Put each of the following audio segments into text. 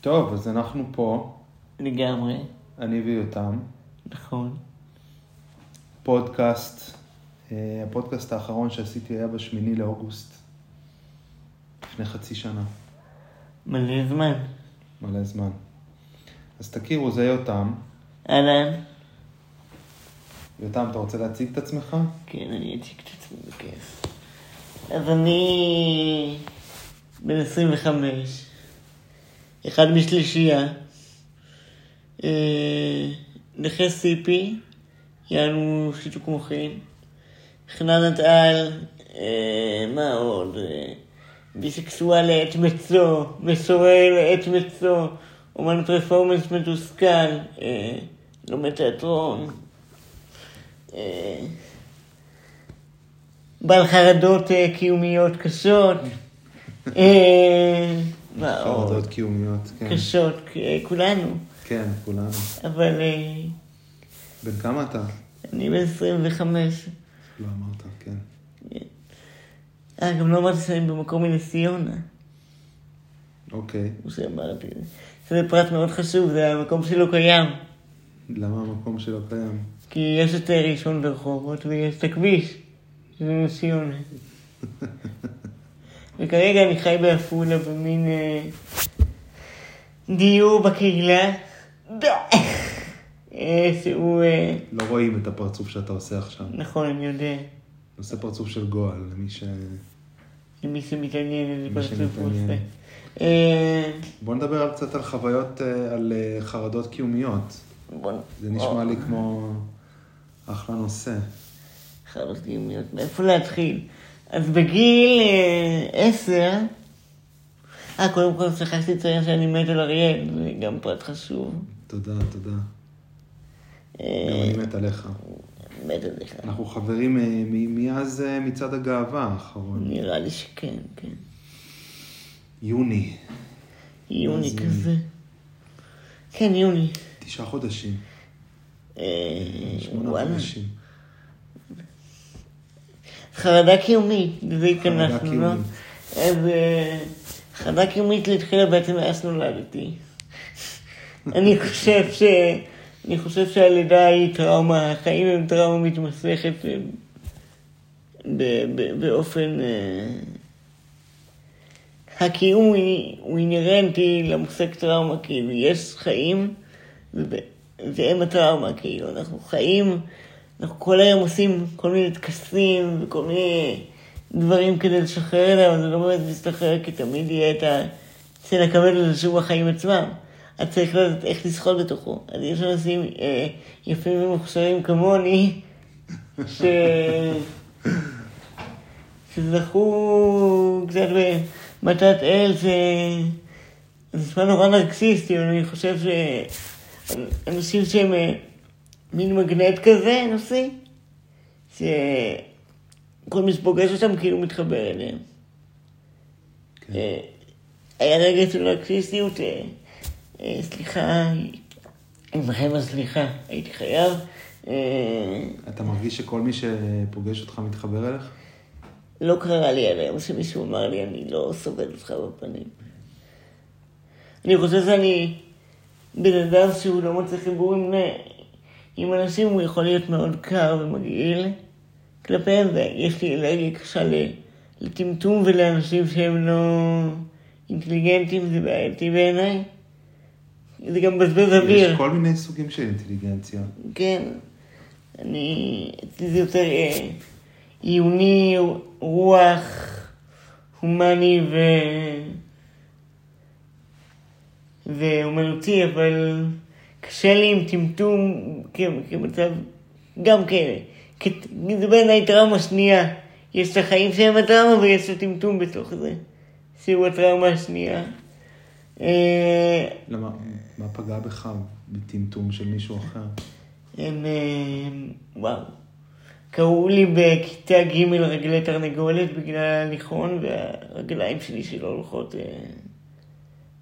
טוב, אז אנחנו פה, לגמרי, אני ויותם, נכון. פודקאסט, אה, הפודקאסט האחרון שעשיתי היה בשמיני לאוגוסט, לפני חצי שנה, מלא זמן. מלא זמן. אז תכירו, זה יותם. אהלן. יותם, אתה רוצה להציג את עצמך? כן, אני אציג את עצמי בכיף. אז אני בן 25, אחד משלישייה, אה, נכה סיפי, יענו שיתוק מוחין, חננת על, אה, מה עוד? אה, ביסקסואל לעת מצו, מסורר לעת מצו, אומן פרפורמנס מתוסכל, אה, לומד תיאטרון. אה, בעל חרדות אה, קיומיות קשות. מה עוד? חרדות קיומיות, כן. קשות, כולנו. כן, כולנו. אבל אה, בן כמה אתה? אני בן 25. לא אמרת, כן. אה, גם לא אמרתי שאני במקום מנס ציונה. אוקיי. כמו שאמרתי. זה פרט מאוד חשוב, זה המקום שלו קיים. למה המקום שלו קיים? כי יש את אה, ראשון ברחובות ויש את הכביש, שזה נס ציונה. וכרגע אני חי בעפולה במין אה, דיור בקהילה, אה, שהוא, אה, לא רואים את הפרצוף שאתה עושה עכשיו. נכון, אני יודע, עושה פרצוף של גועל, למי ש... למי שמתעניין איזה פרצוף הוא. עושה. בוא נדבר על קצת על חוויות, על חרדות קיומיות. בוא- זה נשמע לי כמו אחלה נושא. חרדות קיומיות, מאיפה להתחיל? אז בגיל אה, עשר, אה, קודם כל שכחתי לציין שאני מת על אריאל, זה גם פרט חשוב. תודה, תודה. אה, גם אני מת עליך. מת על לך. אנחנו חברים אה, מאז מצעד הגאווה האחרון. נראה לי שכן, כן. יוני, יוני כזה. כן, יוני. תשעה חודשים, שמונה. חודשים. חרדה קיומית, לזה התכנסנו, לא? אז אה, חרדה קיומית להתחילה בעצם מאז נולדתי. אני חושב ש... אני חושב שהלידה היא טראומה, החיים הם טראומה ב- באופן... אה, הקיום הוא, אינהרנטי למושג טראומה, כאילו, יש חיים, והם הטראומה, כאילו, אנחנו חיים, אנחנו כל היום עושים כל מיני טקסים וכל מיני דברים כדי לשחרר אליהם, אבל זה לא באמת מסתחרר, כי תמיד יהיה את הצל הכבד הזה שהוא החיים עצמם. אז צריך לדעת איך לשחות בתוכו. אז יש אנשים אה, יפים ומוכשרים כמוני, ש... שזכו קצת במתת אל, ש... זה נשמע נורא נרקסיסטי, אבל אני חושב שאנשים שהם אה, מין מגנט כזה אנושי, שכל מי שפוגש אותם כאילו מתחבר אליהם. כן. אה, היה רגע של נרקסיסטיות, אה, אה, סליחה, עמכם הסליחה, הייתי חייב. אתה מרגיש שכל מי שפוגש אותך מתחבר אליך? לא קרה לי עליהם שמישהו אמר לי, אני לא סובל אותך בפנים. אני חושב שאני בן אדם שהוא לא מוצא חיבור עם, עם אנשים, הוא יכול להיות מאוד קר ומגעיל כלפיהם, ויש לי אלרגיה קשה לטמטום ולאנשים שהם לא אינטליגנטים, זה בעייתי בעיניי. זה גם מבזבז אוויר. יש כל מיני סוגים של אינטליגנציה. כן, אני, אצלי זה יותר אה, עיוני, רוח, הומני ו... ואומנותי, אבל קשה לי עם טמטום כמצב, גם כאלה. כ- זה בעיניי טראומה שנייה. יש את החיים שהם הטראומה ויש את הטמטום בתוך זה, שהוא הטראומה השנייה. אה, למה, מה פגע בך בטמטום של מישהו אחר? הם, אה, וואו. קראו לי בכיתה ג' רגלי תרנגולת בגלל ההליכון, והרגליים שלי שלא הולכות אה,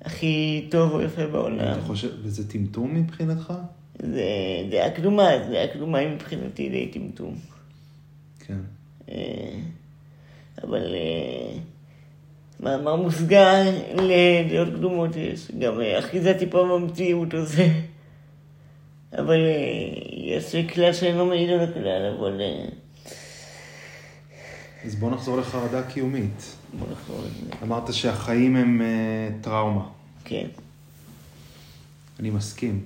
הכי טוב או יפה בעולם. אתה חושב, וזה טמטום מבחינתך? זה דעה קדומה, דעה קדומה היא מבחינתי די טמטום. כן. אה, אבל אה, מאמר מוסגר לדעות קדומות יש, גם אה, אחיזה טיפה במציאות הזה. אבל יש כלל שאינו מעיד על הכלל, אבל אז בוא נחזור לחרדה קיומית. בוא נחזור לזה. אמרת שהחיים הם אה, טראומה. כן, אני מסכים.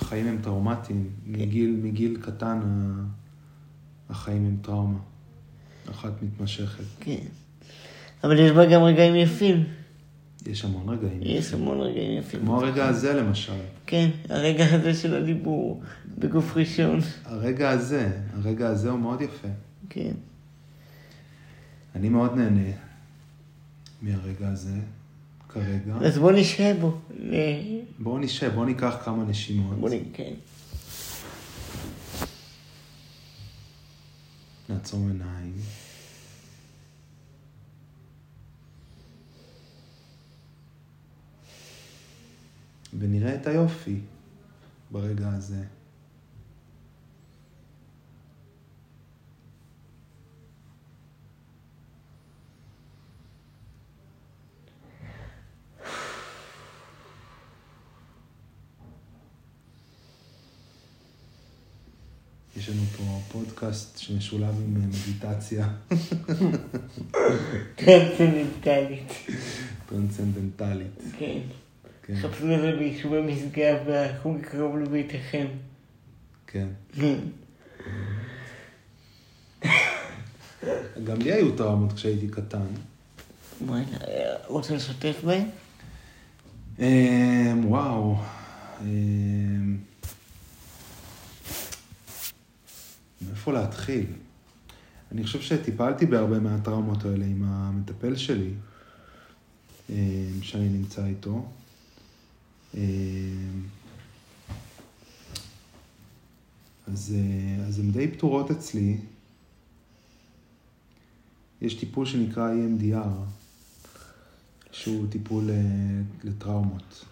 החיים הם טראומטיים. מגיל, מגיל קטן החיים הם טראומה. אחת מתמשכת. כן. אבל יש בה גם רגעים יפים. יש המון רגעים. יש המון רגעים יפים. כמו הרגע הזה למשל. כן, הרגע הזה של הדיבור בגוף ראשון. הרגע הזה, הרגע הזה הוא מאוד יפה. כן. אני מאוד נהנה מהרגע הזה, כרגע. אז בוא נשהה בו. בואו נשב, בואו ניקח כמה נשימות. בוא נ... כן. נעצום עיניים. ונראה את היופי ברגע הזה. יש לנו פה פודקאסט שמשולב עם אה, מדיטציה טרנסצנדנטלית. טרנסצנדנטלית. כן. כן, חפשו את זה ביישובי משגב והחוג קרוב לביתכם. כן. כן. גם לי היו טראומות כשהייתי קטן. וואלה, רוצה לשתף בהם? אמ, וואו. מאיפה להתחיל? אני חושב שטיפלתי בהרבה מהטראומות האלה עם המטפל שלי, אמ, שאני נמצא איתו. אמ, אז, אה, אז הן די פתורות אצלי. יש טיפול שנקרא EMDR, שהוא טיפול אה, לטראומות.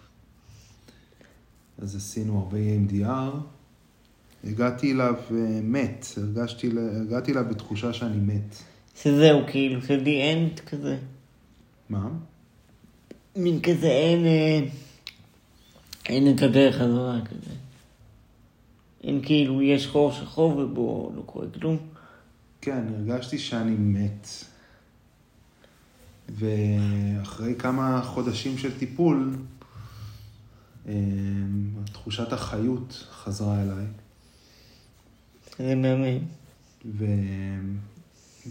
אז עשינו הרבה EMDR. הגעתי אליו אה, מת, הרגשתי, הגעתי אליו בתחושה שאני מת. שזהו, כאילו, זה the end כזה. מה? מין כזה אין... אה, אין את הדרך חזרה כזה. אין כאילו, יש חור שחור ובו לא קורה כלום. כן, הרגשתי שאני מת. ואחרי כמה חודשים של טיפול, אה, תחושת החיות חזרה אליי. זה מהמם. ו...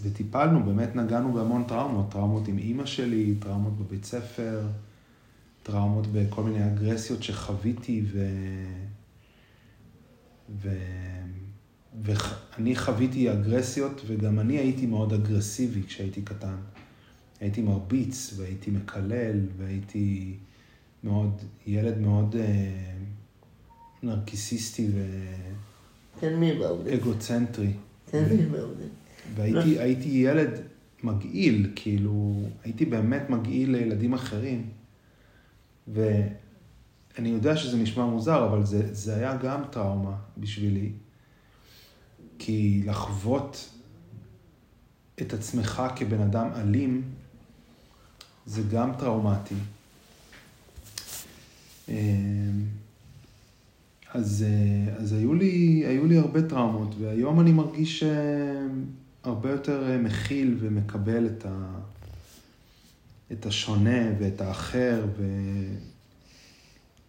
וטיפלנו, באמת נגענו בהמון טראומות, טראומות עם אימא שלי, טראומות בבית ספר, טראומות בכל מיני אגרסיות שחוויתי ו... ו... ואני חוויתי אגרסיות וגם אני הייתי מאוד אגרסיבי כשהייתי קטן. הייתי מרביץ והייתי מקלל והייתי מאוד, ילד מאוד אה, נרקיסיסטי תן לי בעובדה. ואגוצנטרי. תן לי בעובדה. והייתי הייתי ילד מגעיל, כאילו, הייתי באמת מגעיל לילדים אחרים. ואני יודע שזה נשמע מוזר, אבל זה, זה היה גם טראומה בשבילי. כי לחוות את עצמך כבן אדם אלים, זה גם טראומטי. אז, אה, אז היו, לי, היו לי הרבה טראומות, והיום אני מרגיש אה, הרבה יותר אה, מכיל ומקבל את, ה, את השונה ואת האחר ו,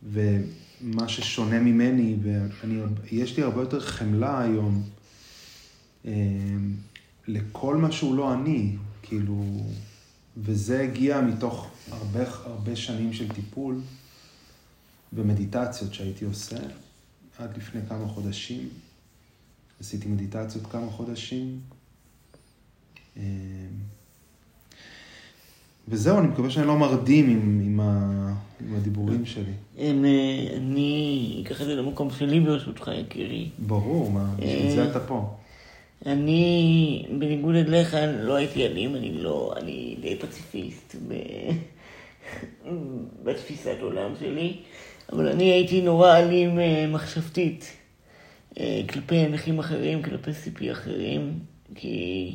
ומה ששונה ממני, ויש לי הרבה יותר חמלה היום לכל מה שהוא לא אני, כאילו, וזה הגיע מתוך הרבה, הרבה שנים של טיפול ומדיטציות שהייתי עושה עד לפני כמה חודשים. עשיתי מדיטציות כמה חודשים. אה, וזהו, אני מקווה שאני לא מרדים עם, עם, ה, עם הדיבורים שלי. הם, אה, אני אקח את זה למקום שלי ברשותך, יקירי. ברור, מה, בשביל זה אתה פה. אני, בניגוד אליך, לא הייתי אלים, אני לא, אני די פציפיסט ב... בתפיסת עולם שלי, אבל אני הייתי נורא אלים אה, מחשבתית אה, כלפי נכים אחרים, כלפי CP אחרים, כי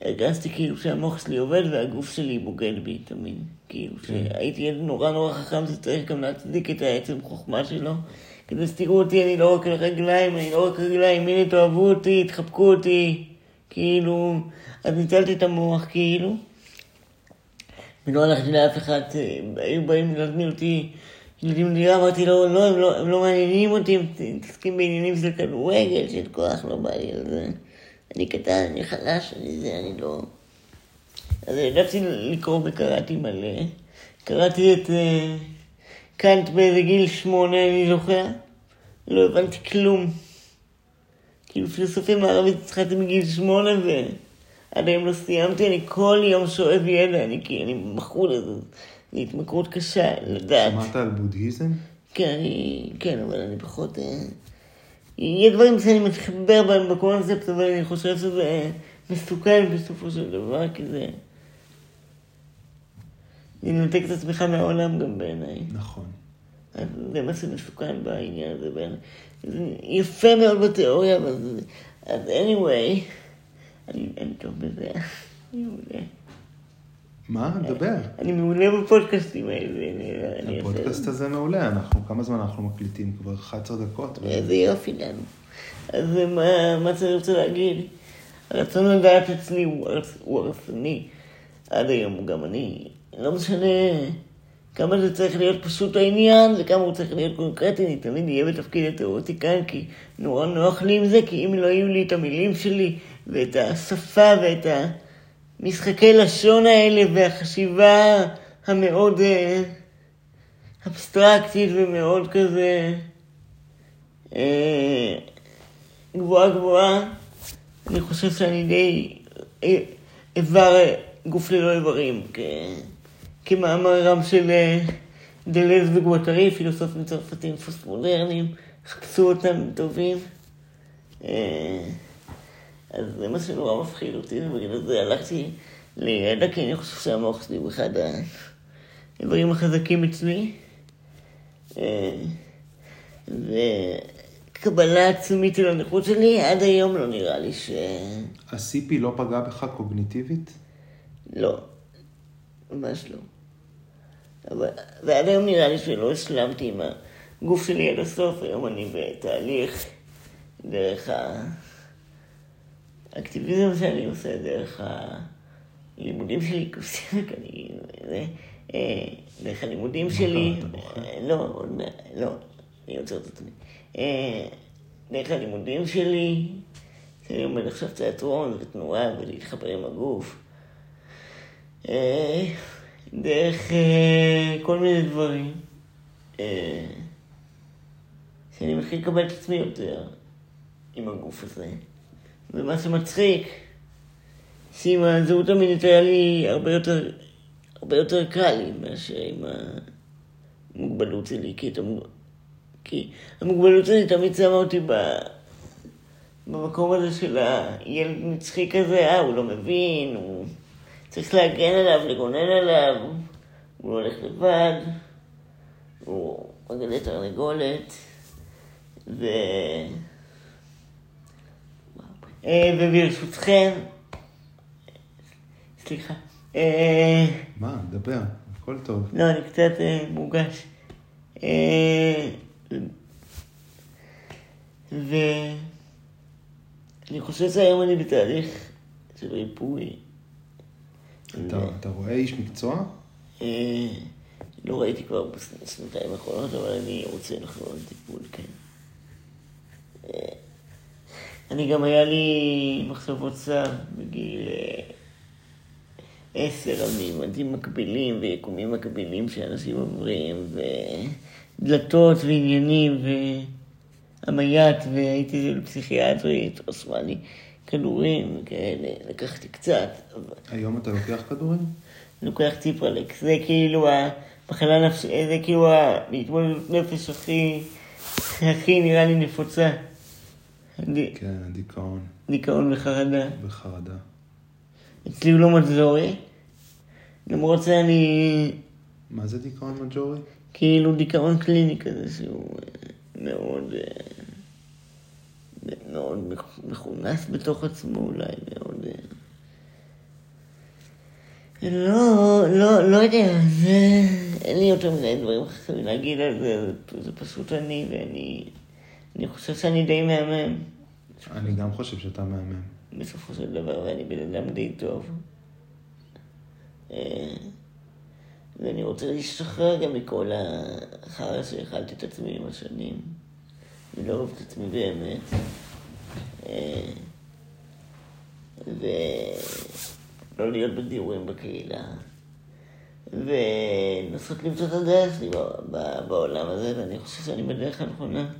הרגשתי כאילו שהמוח שלי עובד והגוף שלי בוגד בי תמיד. כאילו כן. שהייתי ילד נורא נורא חכם שצריך גם להצדיק את העצם חוכמה שלו. כדי שתראו אותי, אני לא רק על רגליים, אני לא רק רגליים, הנה תאהבו אותי, תחבקו אותי. כאילו, אז ניצלתי את המוח כאילו. ולא הלכתי לאף אחד, אה, היו באים להזמין אותי ילדים דירה, אמרתי לו, לא, הם לא, הם לא מעניינים אותי, הם מתעסקים בעניינים של כדורגל, של כוח, לא בא לי על זה. אני קטן, אני חלש, אני זה, אני לא... אז העדפתי לקרוא וקראתי מלא. קראתי את אה, קאנט באיזה גיל שמונה, אני זוכר. לא הבנתי כלום. כאילו פילוסופיה מערבית התחלתי מגיל שמונה ועד היום לא סיימתי, אני כל יום שואב ידע, אני כי אני מכור לזה. זו התמכרות קשה, לדעת. שמעת על בודהיזם? כן, אני, כן, אבל אני פחות... אה, יש דברים שאני מתחבר בהם בקונספט, אבל אני חושב שזה מסוכן בסופו של דבר, כי זה... לנתק את עצמך מהעולם גם בעיניי. נכון. אז זה מה שמסוכן בעניין הזה בעיניי. זה יפה מאוד בתיאוריה, אבל זה... אז anyway, אני, אני טוב בזה. אני מעולה. מה? דבר. אני מעולה בפודקאסטים האלה. הפודקאסט הזה מעולה, אנחנו, כמה זמן אנחנו מקליטים? כבר 11 דקות? איזה יופי לנו. אז מה, שאני רוצה להגיד? הרצון לדעת אצלי הוא, הרס- הוא הרסני. עד היום גם אני. לא משנה כמה זה צריך להיות פשוט העניין וכמה הוא צריך להיות קונקרטי, אני תמיד אהיה בתפקיד התיאורטיקן, כי נורא נוח לי עם זה, כי אם לא יהיו לי את המילים שלי ואת השפה ואת המשחקי לשון האלה והחשיבה המאוד אה, אבסטרקטית ומאוד כזה אה, גבוהה גבוהה, אני חושב שאני די אה, איבר גוף ללא איברים, כ- כמאמרם של אה, דלז וגואטרי, פילוסופים צרפתיים פוסט-מודרניים, חפשו אותם, טובים. אה, אז זה מה שנורא מפחיד אותי, ובגלל זה הלכתי לידע, כי אני חושב שהמוח שלי הוא אחד האיברים החזקים אצלי. אה, וקבלה עצמית של הנכות שלי, עד היום לא נראה לי ש... ה-CP לא פגע בך קוגניטיבית? לא, ממש לא. אבל, ועד היום נראה לי שלא השלמתי עם הגוף שלי עד הסוף, היום אני בתהליך דרך האקטיביזם שאני עושה, דרך הלימודים שלי, כוסייק, אני... זה, אה, דרך הלימודים שלי? אה, לא, לא, אני עוצר את עצמי. אה, דרך הלימודים שלי, שאני לומד עכשיו תיאטרון ותנועה ולהתחבר עם הגוף. אה, דרך אה, כל מיני דברים. אה, שאני מתחיל לקבל את עצמי יותר עם הגוף הזה. ומה שמצחיק, שעם הזהות המינית היה לי הרבה יותר, הרבה יותר קל מאשר עם המוגבלות שלי, כי, המוג... כי המוגבלות שלי תמיד שמה אותי ב... במקום הזה של הילד נצחי כזה, אה, הוא לא מבין, הוא צריך להגן עליו, לגונן עליו, הוא לא הולך לבד, הוא מגלה תרנגולת, ו... אה, וברשותכם, סליחה, אה, מה, דבר, הכל טוב. לא, אני קצת אה, מורגש. אה, ואני חושב שהיום אני בתהליך של ריפוי. אתה, אתה רואה איש מקצוע? אה, לא ראיתי כבר בשנתיים האחרונות, אבל אני רוצה לחזור לטיפול, כן. אה, אני גם היה לי מחשבות סב בגיל אה, עשר על מימדים מקבילים ויקומים מקבילים שאנשים עוברים, ודלתות ועניינים והמייט, והייתי לפסיכיאטרית, רשמה לי כדורים וכאלה, לקחתי קצת, אבל... היום אתה לוקח כדורים? לוקח ציפרלקס, זה כאילו המחלה נפש... זה כאילו ההתמודדות נפש הכי, הכי נראה לי נפוצה. ד- כן, דיכאון דיכאון וחרדה. וחרדה. אצלי הוא לא מחזורי, למרות שאני מה זה דיכאון מג'ורי? כאילו דיכאון קליני כזה שהוא אה, מאוד, אה, מאוד מכ- מכונס בתוך עצמו אולי, מאוד... אה, לא, לא, לא יודע, זה... אין לי יותר מדי דברים אחרים להגיד על זה, זה פשוט אני, ואני... אני חושב שאני די מהמם, אני גם חושב שאתה מהמם. בסופו של דבר, ואני בן אדם די טוב. אה, ואני רוצה להשתחרר גם מכל החרא שהאכלתי את עצמי עם השנים, ולא אוהב את עצמי באמת. אה, ולא להיות בדיורים בקהילה. ולנסות למצוא את הדרך שלי בעולם הזה, ואני חושב שאני בדרך הנכונה.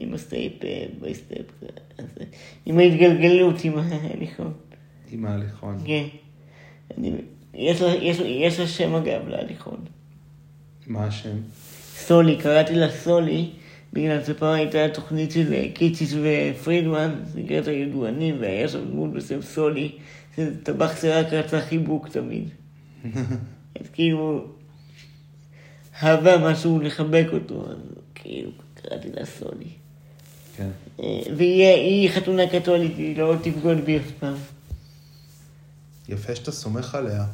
עם הסטייפ, אה, בסטייפ, הזה. עם ההתגלגלות, עם ההליכון. עם ההליכון. כן. אני, יש, לה, יש, לה- יש לה שם אגב להליכון. מה השם? סולי, קראתי לה סולי, בגלל שפעם הייתה תוכנית של אה, קיציס ופרידמן, נקראת הידוענים, והיה שם דמות בשם סולי, שזה טבח שרק רצה חיבוק תמיד. אז כאילו, אהבה משהו לחבק אותו, אז כאילו, קראתי לה סולי. כן. אה, והיא היא חתונה קתולית, היא לא תבגוד בי אף פעם. יפה שאתה סומך עליה.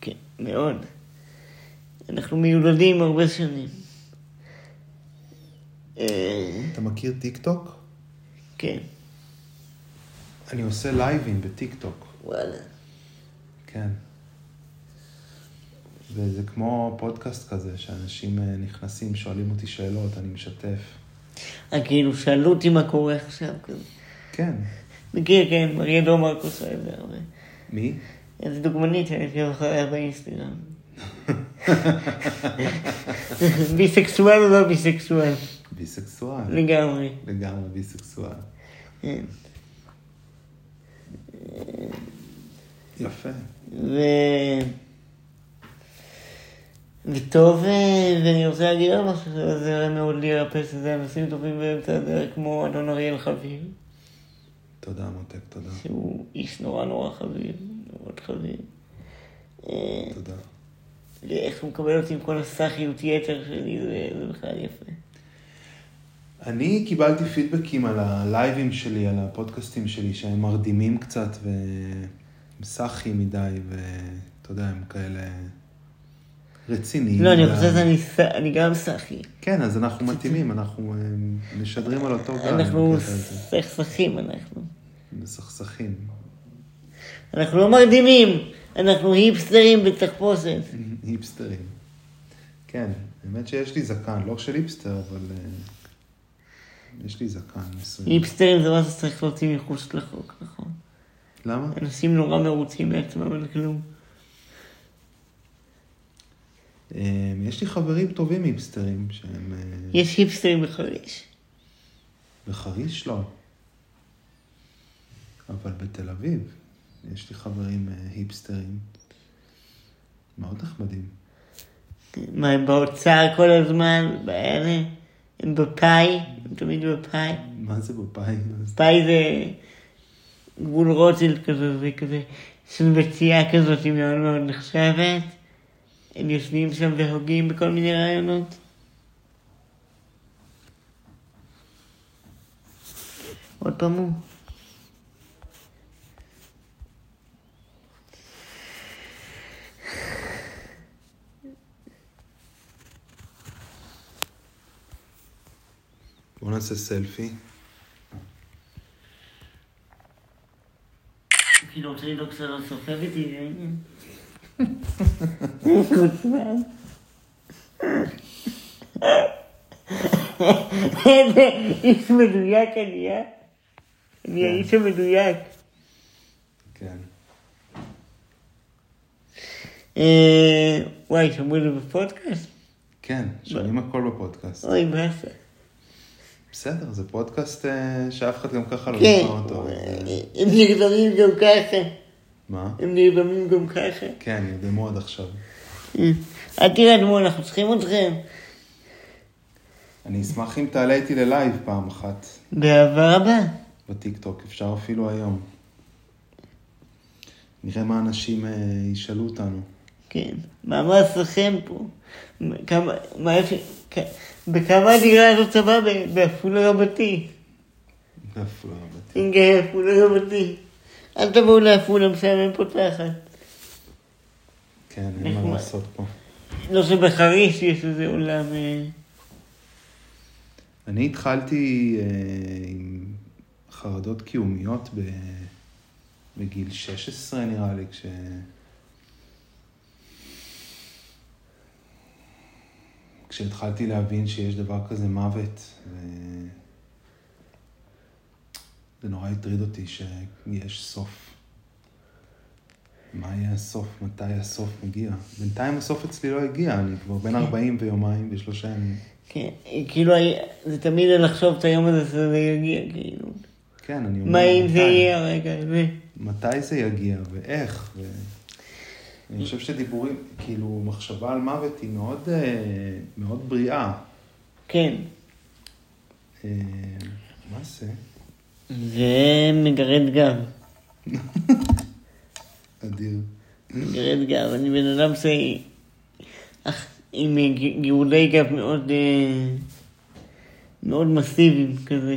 כן, מאוד. אנחנו מיולדים הרבה שנים. אה, אתה מכיר טיק טוק? כן, אני עושה לייבים בטיק טוק. וואלה. כן. וזה כמו פודקאסט כזה, שאנשים אה, נכנסים, שואלים אותי שאלות, אני משתף. כאילו, שאלו אותי מה קורה עכשיו כזה. כן. מכיר, כן, מריה דומרק עושה את זה הרבה. מי? איזה דוגמנית שאני עוקב אחריה באינסטגרם. ביסקסואל או לא ביסקסואל? ביסקסואל. לגמרי. לגמרי ביסקסואל. כן. יפה. ו... וטוב, ואני רוצה להגיד עוד משהו, זה רע מאוד להירפס איזה אנשים טובים באמצע הדרך, כמו אדון אריאל חביב, תודה מותק, תודה. שהוא איש נורא נורא חביב, מאוד חביב. אה, תודה. איך הוא מקבל אותי עם כל הסאחיות יתר שלי, זה, זה בכלל יפה. אני קיבלתי פידבקים על הלייבים שלי, על הפודקאסטים שלי, שהם מרדימים קצת והם סאחים מדי, ואתה יודע, הם כאלה רציניים. לא, אני. חושב שאני אני גם סאחי. כן, אז אנחנו מתאימים, אנחנו אה, משדרים על אותו גל. אנחנו. סכסכים, אנחנו. מסכסכים. אנחנו לא מרדימים, אנחנו היפסטרים בתחפושת. היפסטרים. כן, האמת שיש לי זקן, לא של היפסטר, אבל אה, יש לי זקן מסוים. היפסטרים זה מה שצריך להוציא מחוץ לחוק, נכון? למה? אנשים נורא מרוצים מעצמם על כלום. אה, יש לי חברים טובים היפסטרים שהם... אה, יש היפסטרים בחריש. בחריש לא. אבל בתל אביב יש לי חברים אה, היפסטרים מאוד נחמדים. מה, הם באוצר כל הזמן, באלה? הם בפאי, הם תמיד בפאי. מה זה בפיים? פאי זה גבול רוטשילד כזה, זה כזה שלבצייה כזאת היא מאוד מאוד נחשבת. הם יושבים שם והוגים בכל מיני רעיונות. עוד פעם הוא. בואו נעשה סלפי. כאילו רוצה לדאוג שאתה לא סוחב איתי, העניין. איזה איש מדויק אני, אה? אני האיש המדויק. כן. אה, וואי, שמעו את זה בפודקאסט? כן, שומעים הכל בפודקאסט. אוי, באסה. בסדר, זה פודקאסט אה, שאף אחד גם ככה לא כן, ישמע אותו. הם נרדמים גם ככה. מה? הם נרדמים גם ככה. כן, נרדמו עד עכשיו. אה, אל תירדמו, אנחנו צריכים אתכם. אני אשמח אם תעלה איתי ללייב פעם אחת באהבה רבה. בטיקטוק, אפשר אפילו היום. נראה מה אנשים אה, ישאלו אותנו. כן. מה מעשיכם פה? כמה, מה יש... כ- בכמה הדירה הזאת שווה בעפולה רבתי? לא רבתי? כן, עפולה רבתי. אל תבואו לעפולה, משעמם פותחת. כן, אין מה. לעשות פה. לא שבחריש יש איזה עולם... אה, אני התחלתי אה, עם חרדות קיומיות ב... בגיל 16 נראה לי, כש... כשהתחלתי להבין שיש דבר כזה מוות, ו... זה נורא הטריד אותי שיש סוף. מה יהיה הסוף? מתי הסוף מגיע? בינתיים הסוף אצלי לא הגיע, אני כבר בן 40 ויומיים ושלושה ימים. כן, כאילו, זה תמיד לחשוב את היום הזה שזה יגיע, כאילו. כן, אני אומר, מה אם זה מתי? יהיה הרגע הזה? מתי זה יגיע ואיך. ו... אני חושב שדיבורים, כאילו, מחשבה על מוות היא מאוד, אה, מאוד בריאה. כן. אה, מה זה? זה מגרד גב. אדיר. מגרד גב. אני בן אדם ש... אך, עם ג- גירודי גב מאוד... אה, מאוד מסיביים כזה.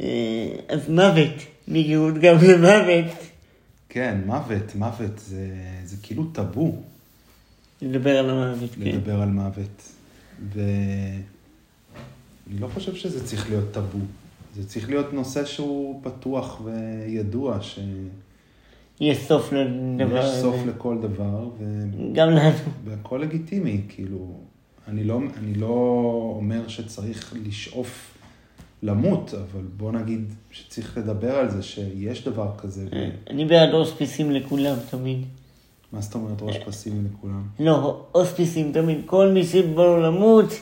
אה, אז מוות, מגירות גב למוות, כן, מוות, מוות, זה, זה כאילו טאבו לדבר על המוות, כן. לדבר על מוות. ואני לא חושב שזה צריך להיות טאבו. זה צריך להיות נושא שהוא פתוח וידוע, שיש יש סוף לדבר הזה. סוף לכל דבר, ו... גם לנו. והכל לגיטימי, כאילו, אני לא, אני לא אומר שצריך לשאוף למות, אבל בוא נגיד שצריך לדבר על זה, שיש דבר כזה. ו- אני בעד הוספיסים לכולם תמיד. מה זאת אומרת ראש פסימי לכולם? לא, הוספיסים תמיד. כל מי שבא לו למות,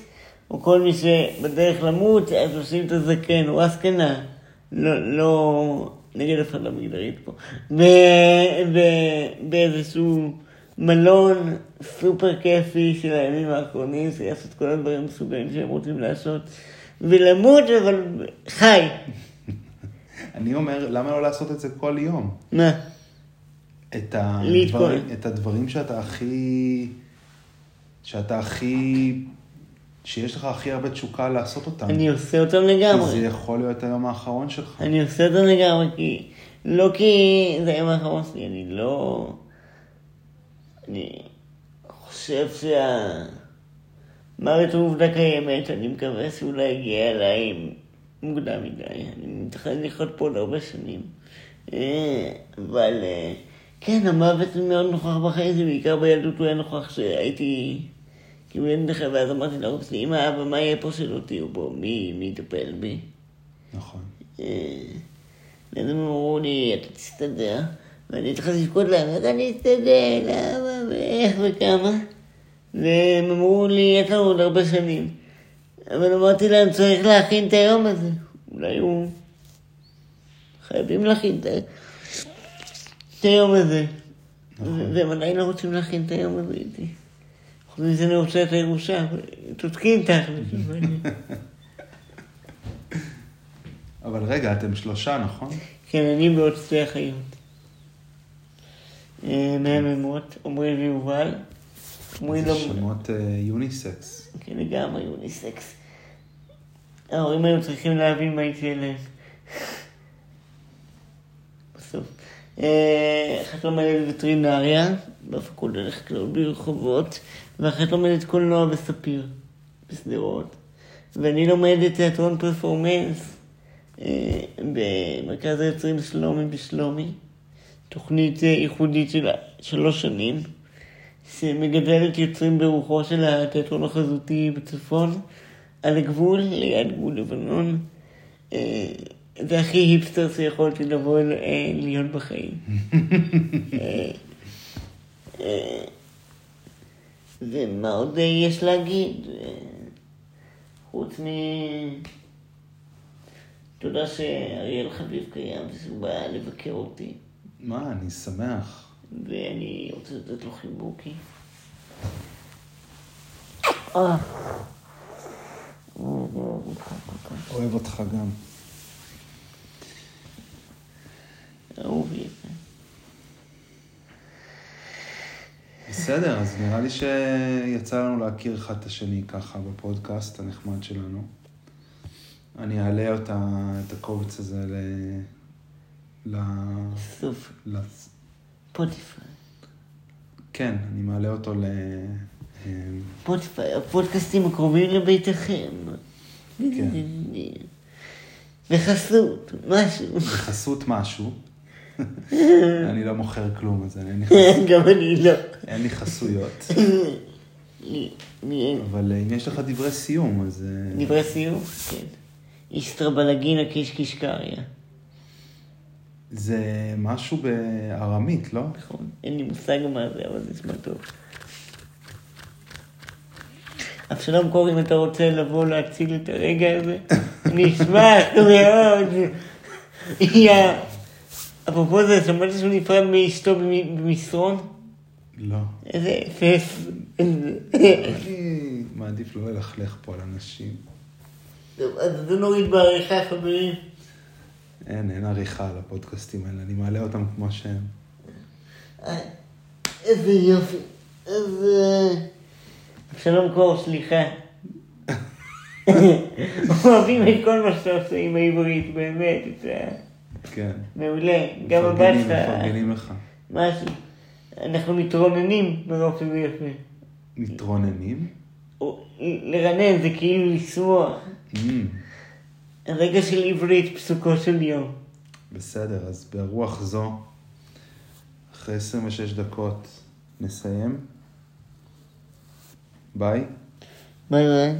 או כל מי שבדרך למות, אז עושים את הזקן, או הזקנה. לא, לא, נגד הפרדה מגדרית פה. ב- ב- באיזשהו מלון סופר כיפי של הימים האחרונים, שיעשו את כל הדברים המסוגלים שהם רוצים לעשות. ולמות, אבל חי. אני אומר, למה לא לעשות את זה כל יום? מה? את. הדברים, את הדברים שאתה הכי... שאתה הכי... שיש לך הכי הרבה תשוקה לעשות אותם. אני עושה אותם כי לגמרי. זה יכול להיות היום האחרון שלך. אני עושה אותם לגמרי, כי... לא כי זה היום האחרון שלי, אני לא... אני חושב שהמוות הוא עובדה קיימת, אני מקווה שאולי יגיע אליי מוקדם מדי. אני מתכנן לחיות פה עוד הרבה שנים. אה, אבל אה, כן, המוות מאוד נוכח בחיים שלי, בעיקר בילדות הוא היה נוכח שהייתי כאילו ילד נכה, ואז אמרתי להורים שלי, אמא, אבא, מה יהיה פה שלא תהיו בו? מי מי יטפל בי? נכון. אה, ואז הם אמרו לי, אתה תסתדר, ואני התחלתי לבכות להם, איך אני אסתדר, למה, ואיך וכמה. והם אמרו לי, יש לנו עוד הרבה שנים. אבל אמרתי להם, צריך להכין את היום הזה. אולי הוא... חייבים להכין את היום הזה. ו- והם עדיין לא רוצים להכין את היום הזה איתי. חוץ מזה אני רוצה את הירושה, צודקים תכל'ס. אבל- רגע, אתם שלושה, נכון? כן, אני ועוד שתי אחיות. אה, מהממות, עמרי ויובל. עמרי זה לא... שמות אה, יוניסקס. כן, לגמרי יוניסקס. ההורים היו צריכים להבין מה יצא להם. בסוף. אה, אחת לומדת וטרינריה, בפקולטה לחקלאות ברחובות, ואחת לומדת קולנוע בספיר, בשדרות. ואני לומדת תיאטרון פרפורמנס אה, במרכז היוצרים שלומי בשלומי. תוכנית אה, ייחודית של שלוש שנים, שמגדלת יוצרים ברוחו של התיאטרון החזותי בצפון, על הגבול, ליד גבול לבנון. אה, זה הכי היפסטר שיכולתי לבוא אה, להיות בחיים. ומה עוד יש להגיד? חוץ מ... תודה שאריאל חביב קיים ושהוא בא לבקר אותי. מה, אני שמח. ואני רוצה לתת לו חיבוקי. אוהב אותך גם. אהובי יפה. בסדר, אז נראה לי שיצא לנו להכיר אחד את השני ככה בפודקאסט הנחמד שלנו. אני אעלה אותה, את הקובץ הזה ל... ל... סוף. ל... פוטיפיי. כן, אני מעלה אותו ל... הפודקאסטים הקרובים לביתכם. כן. בחסות, משהו. בחסות משהו. אני לא מוכר כלום, אז אין לי, חס... גם אני לא. אין לי חסויות. אבל אה, אם יש לך דברי סיום, אז... אה, דברי סיום? כן. איסטרא בלגינה קישקיש קריא. זה משהו בארמית, לא? נכון. אין לי מושג מה זה, אבל זה נשמע טוב. אבשלום קור, אם אתה רוצה לבוא להציל את הרגע הזה, אני אשמח מאוד. יא. אפרופו זה, שמעת שהוא נפרד מאשתו במ- במסרון? לא. איזה אפס. אני מעדיף לא ללכלך פה על אנשים. טוב, אז זה נוריד בעריכה, חברים. אין, אין עריכה על הפודקאסטים האלה, אני מעלה אותם כמו שהם. אה, איזה יופי. איזה... אבשלום קור, סליחה. אוהבים את כל מה שאתה עושה עם העברית, באמת, כן. מעולה. גם הבת שלך, מפרגנים לך. משהו. אנחנו מתרוננים מרוב שזה יפה. מתרוננים? לרנן זה כאילו לשמוח. Mm, רגע של עברית, פסוקו של יום. בסדר, אז ברוח זו, אחרי 26 דקות נסיים. ביי. ביי ביי.